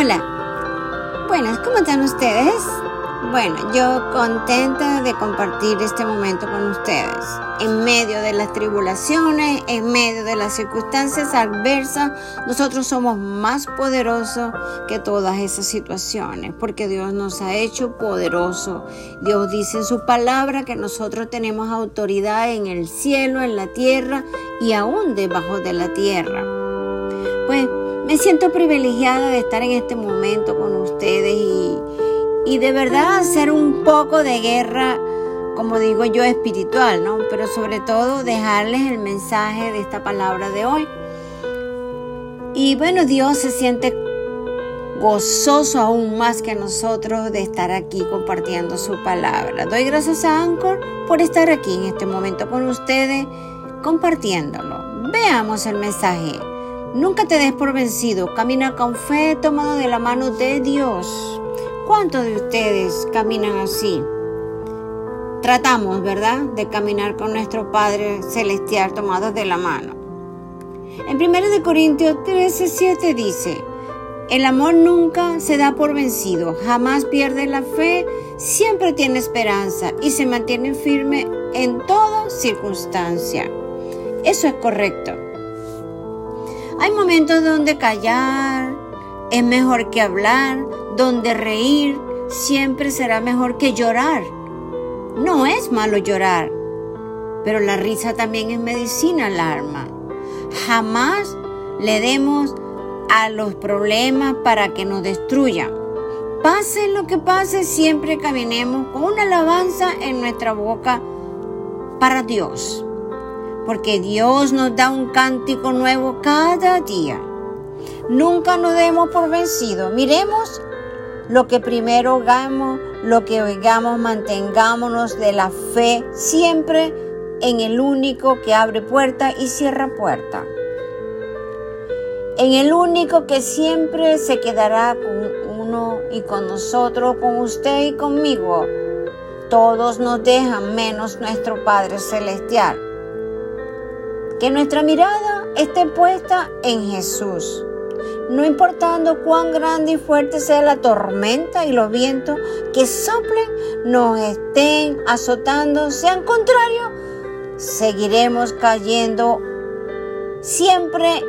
Hola. Buenas, ¿cómo están ustedes? Bueno, yo contenta de compartir este momento con ustedes. En medio de las tribulaciones, en medio de las circunstancias adversas, nosotros somos más poderosos que todas esas situaciones, porque Dios nos ha hecho poderosos. Dios dice en su palabra que nosotros tenemos autoridad en el cielo, en la tierra y aún debajo de la tierra. Pues me siento privilegiada de estar en este momento con ustedes y, y de verdad hacer un poco de guerra, como digo yo, espiritual, ¿no? Pero sobre todo dejarles el mensaje de esta palabra de hoy. Y bueno, Dios se siente gozoso aún más que nosotros de estar aquí compartiendo su palabra. Doy gracias a Anchor por estar aquí en este momento con ustedes compartiéndolo. Veamos el mensaje. Nunca te des por vencido, camina con fe tomado de la mano de Dios. ¿Cuántos de ustedes caminan así? Tratamos, ¿verdad?, de caminar con nuestro Padre Celestial tomados de la mano. En 1 Corintios 13, 7 dice, el amor nunca se da por vencido, jamás pierde la fe, siempre tiene esperanza y se mantiene firme en toda circunstancia. Eso es correcto. Hay momentos donde callar es mejor que hablar, donde reír siempre será mejor que llorar. No es malo llorar, pero la risa también es medicina al alma. Jamás le demos a los problemas para que nos destruyan. Pase lo que pase, siempre caminemos con una alabanza en nuestra boca para Dios porque Dios nos da un cántico nuevo cada día. Nunca nos demos por vencidos. Miremos lo que primero hagamos, lo que oigamos, mantengámonos de la fe siempre en el único que abre puerta y cierra puerta. En el único que siempre se quedará con uno y con nosotros, con usted y conmigo. Todos nos dejan menos nuestro Padre Celestial que nuestra mirada esté puesta en Jesús. No importando cuán grande y fuerte sea la tormenta y los vientos que soplen, nos estén azotando, sean contrarios, seguiremos cayendo siempre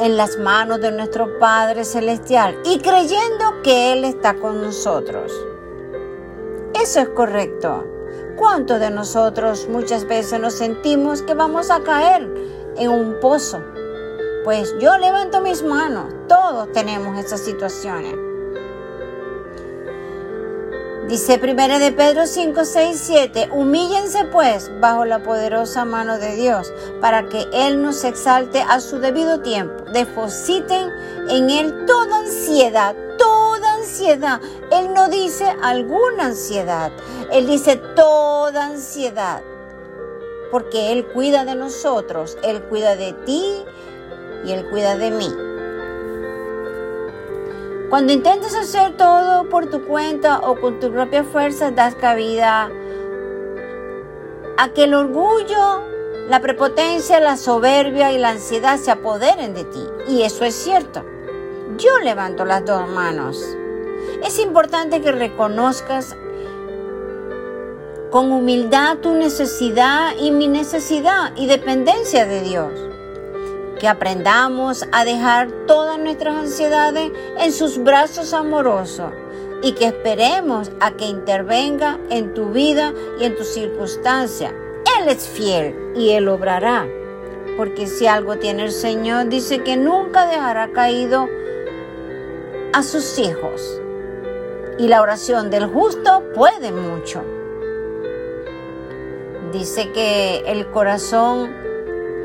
en las manos de nuestro Padre Celestial y creyendo que Él está con nosotros. Eso es correcto. ¿Cuántos de nosotros muchas veces nos sentimos que vamos a caer en un pozo? Pues yo levanto mis manos, todos tenemos esas situaciones. Dice 1 de Pedro 5, 6, 7, humíllense pues bajo la poderosa mano de Dios, para que Él nos exalte a su debido tiempo. Depositen en Él toda ansiedad, Él no dice alguna ansiedad, Él dice toda ansiedad, porque Él cuida de nosotros, Él cuida de ti y Él cuida de mí. Cuando intentes hacer todo por tu cuenta o con tu propia fuerza, das cabida a que el orgullo, la prepotencia, la soberbia y la ansiedad se apoderen de ti. Y eso es cierto. Yo levanto las dos manos. Es importante que reconozcas con humildad tu necesidad y mi necesidad y dependencia de Dios que aprendamos a dejar todas nuestras ansiedades en sus brazos amorosos y que esperemos a que intervenga en tu vida y en tus circunstancias. Él es fiel y Él obrará. Porque si algo tiene el Señor, dice que nunca dejará caído a sus hijos. Y la oración del justo puede mucho. Dice que el corazón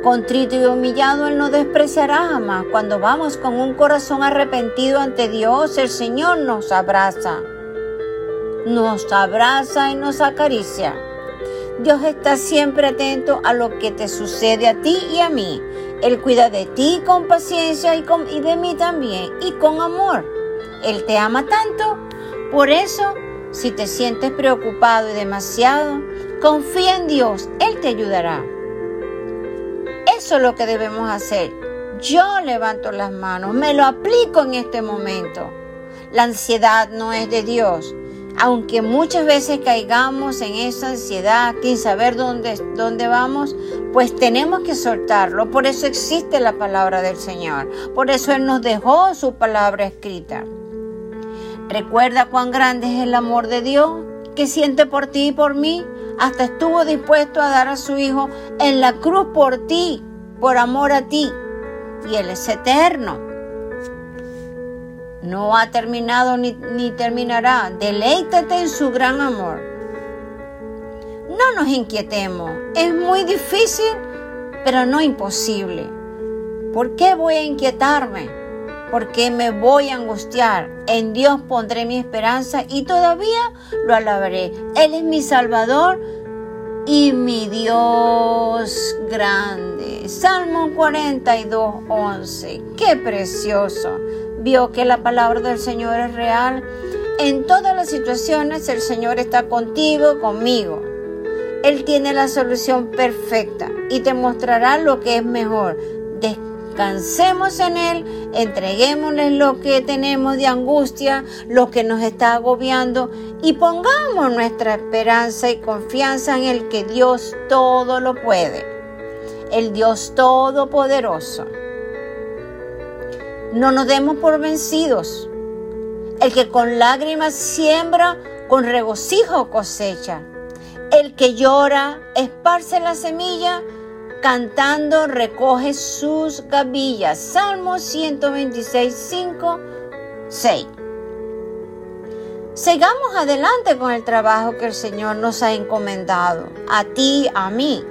Contrito y humillado, Él no despreciará jamás. Cuando vamos con un corazón arrepentido ante Dios, el Señor nos abraza. Nos abraza y nos acaricia. Dios está siempre atento a lo que te sucede a ti y a mí. Él cuida de ti con paciencia y, y de mí también y con amor. Él te ama tanto. Por eso, si te sientes preocupado y demasiado, confía en Dios. Él te ayudará. Eso es lo que debemos hacer. Yo levanto las manos, me lo aplico en este momento. La ansiedad no es de Dios. Aunque muchas veces caigamos en esa ansiedad sin saber dónde, dónde vamos, pues tenemos que soltarlo. Por eso existe la palabra del Señor. Por eso Él nos dejó su palabra escrita. Recuerda cuán grande es el amor de Dios que siente por ti y por mí. Hasta estuvo dispuesto a dar a su Hijo en la cruz por ti, por amor a ti. Y Él es eterno. No ha terminado ni, ni terminará. Deleítate en su gran amor. No nos inquietemos. Es muy difícil, pero no imposible. ¿Por qué voy a inquietarme? Porque me voy a angustiar. En Dios pondré mi esperanza y todavía lo alabaré. Él es mi Salvador y mi Dios grande. Salmo 42, 11. Qué precioso. Vio que la palabra del Señor es real. En todas las situaciones el Señor está contigo, conmigo. Él tiene la solución perfecta y te mostrará lo que es mejor Cansemos en Él, entreguémosle lo que tenemos de angustia, lo que nos está agobiando y pongamos nuestra esperanza y confianza en el que Dios todo lo puede, el Dios todopoderoso. No nos demos por vencidos. El que con lágrimas siembra, con regocijo cosecha. El que llora, esparce la semilla, cantando recoge sus gavillas. Salmo 126, 5, 6. Sigamos adelante con el trabajo que el Señor nos ha encomendado, a ti, a mí.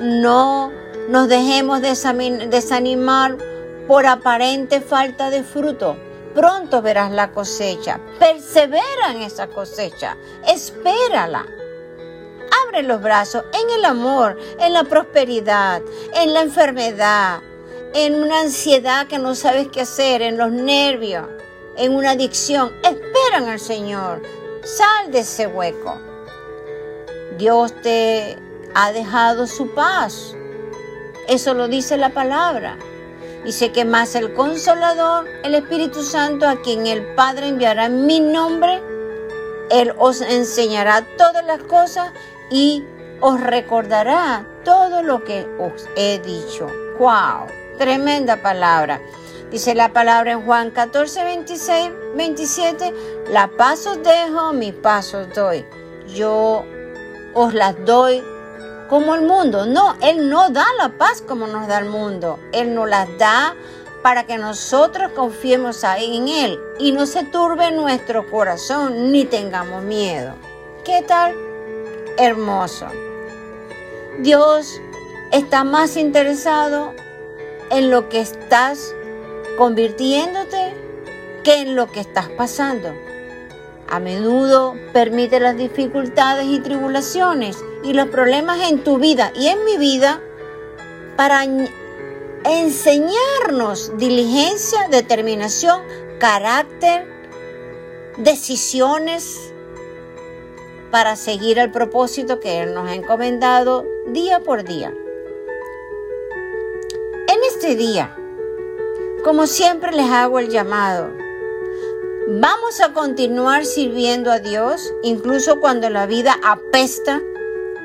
No nos dejemos desanimar por aparente falta de fruto. Pronto verás la cosecha. Persevera en esa cosecha. Espérala abre los brazos en el amor, en la prosperidad, en la enfermedad, en una ansiedad que no sabes qué hacer, en los nervios, en una adicción. Espera en el Señor. Sal de ese hueco. Dios te ha dejado su paz. Eso lo dice la palabra. Dice que más el consolador, el Espíritu Santo, a quien el Padre enviará en mi nombre, Él os enseñará todas las cosas y os recordará todo lo que os he dicho. ¡Wow! Tremenda palabra. Dice la palabra en Juan 14, 26, 27, la paz os dejo, mi paz os doy. Yo os las doy como el mundo. No, Él no da la paz como nos da el mundo. Él nos las da para que nosotros confiemos en Él y no se turbe nuestro corazón ni tengamos miedo. ¿Qué tal? Hermoso. Dios está más interesado en lo que estás convirtiéndote que en lo que estás pasando. A menudo permite las dificultades y tribulaciones y los problemas en tu vida y en mi vida para enseñarnos diligencia, determinación, carácter, decisiones, para seguir el propósito que Él nos ha encomendado día por día. En este día, como siempre les hago el llamado, vamos a continuar sirviendo a Dios incluso cuando la vida apesta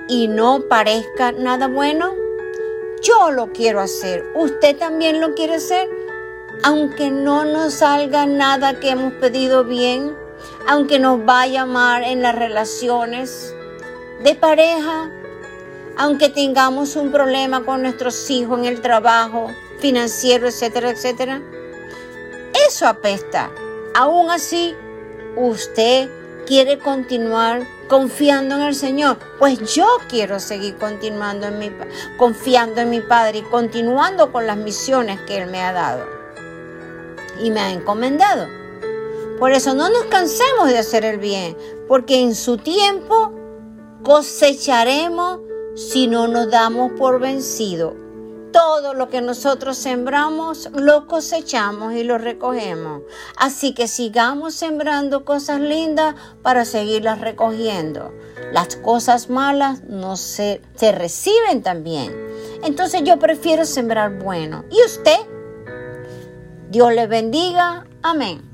y no parezca nada bueno. Yo lo quiero hacer, usted también lo quiere hacer, aunque no nos salga nada que hemos pedido bien aunque nos vaya mal en las relaciones de pareja, aunque tengamos un problema con nuestros hijos en el trabajo, financiero, etcétera, etcétera. Eso apesta. Aún así, usted quiere continuar confiando en el Señor. Pues yo quiero seguir continuando en mi, confiando en mi Padre y continuando con las misiones que Él me ha dado y me ha encomendado. Por eso no nos cansemos de hacer el bien, porque en su tiempo cosecharemos si no nos damos por vencido. Todo lo que nosotros sembramos lo cosechamos y lo recogemos. Así que sigamos sembrando cosas lindas para seguirlas recogiendo. Las cosas malas no se, se reciben también. Entonces yo prefiero sembrar bueno. ¿Y usted? Dios le bendiga. Amén.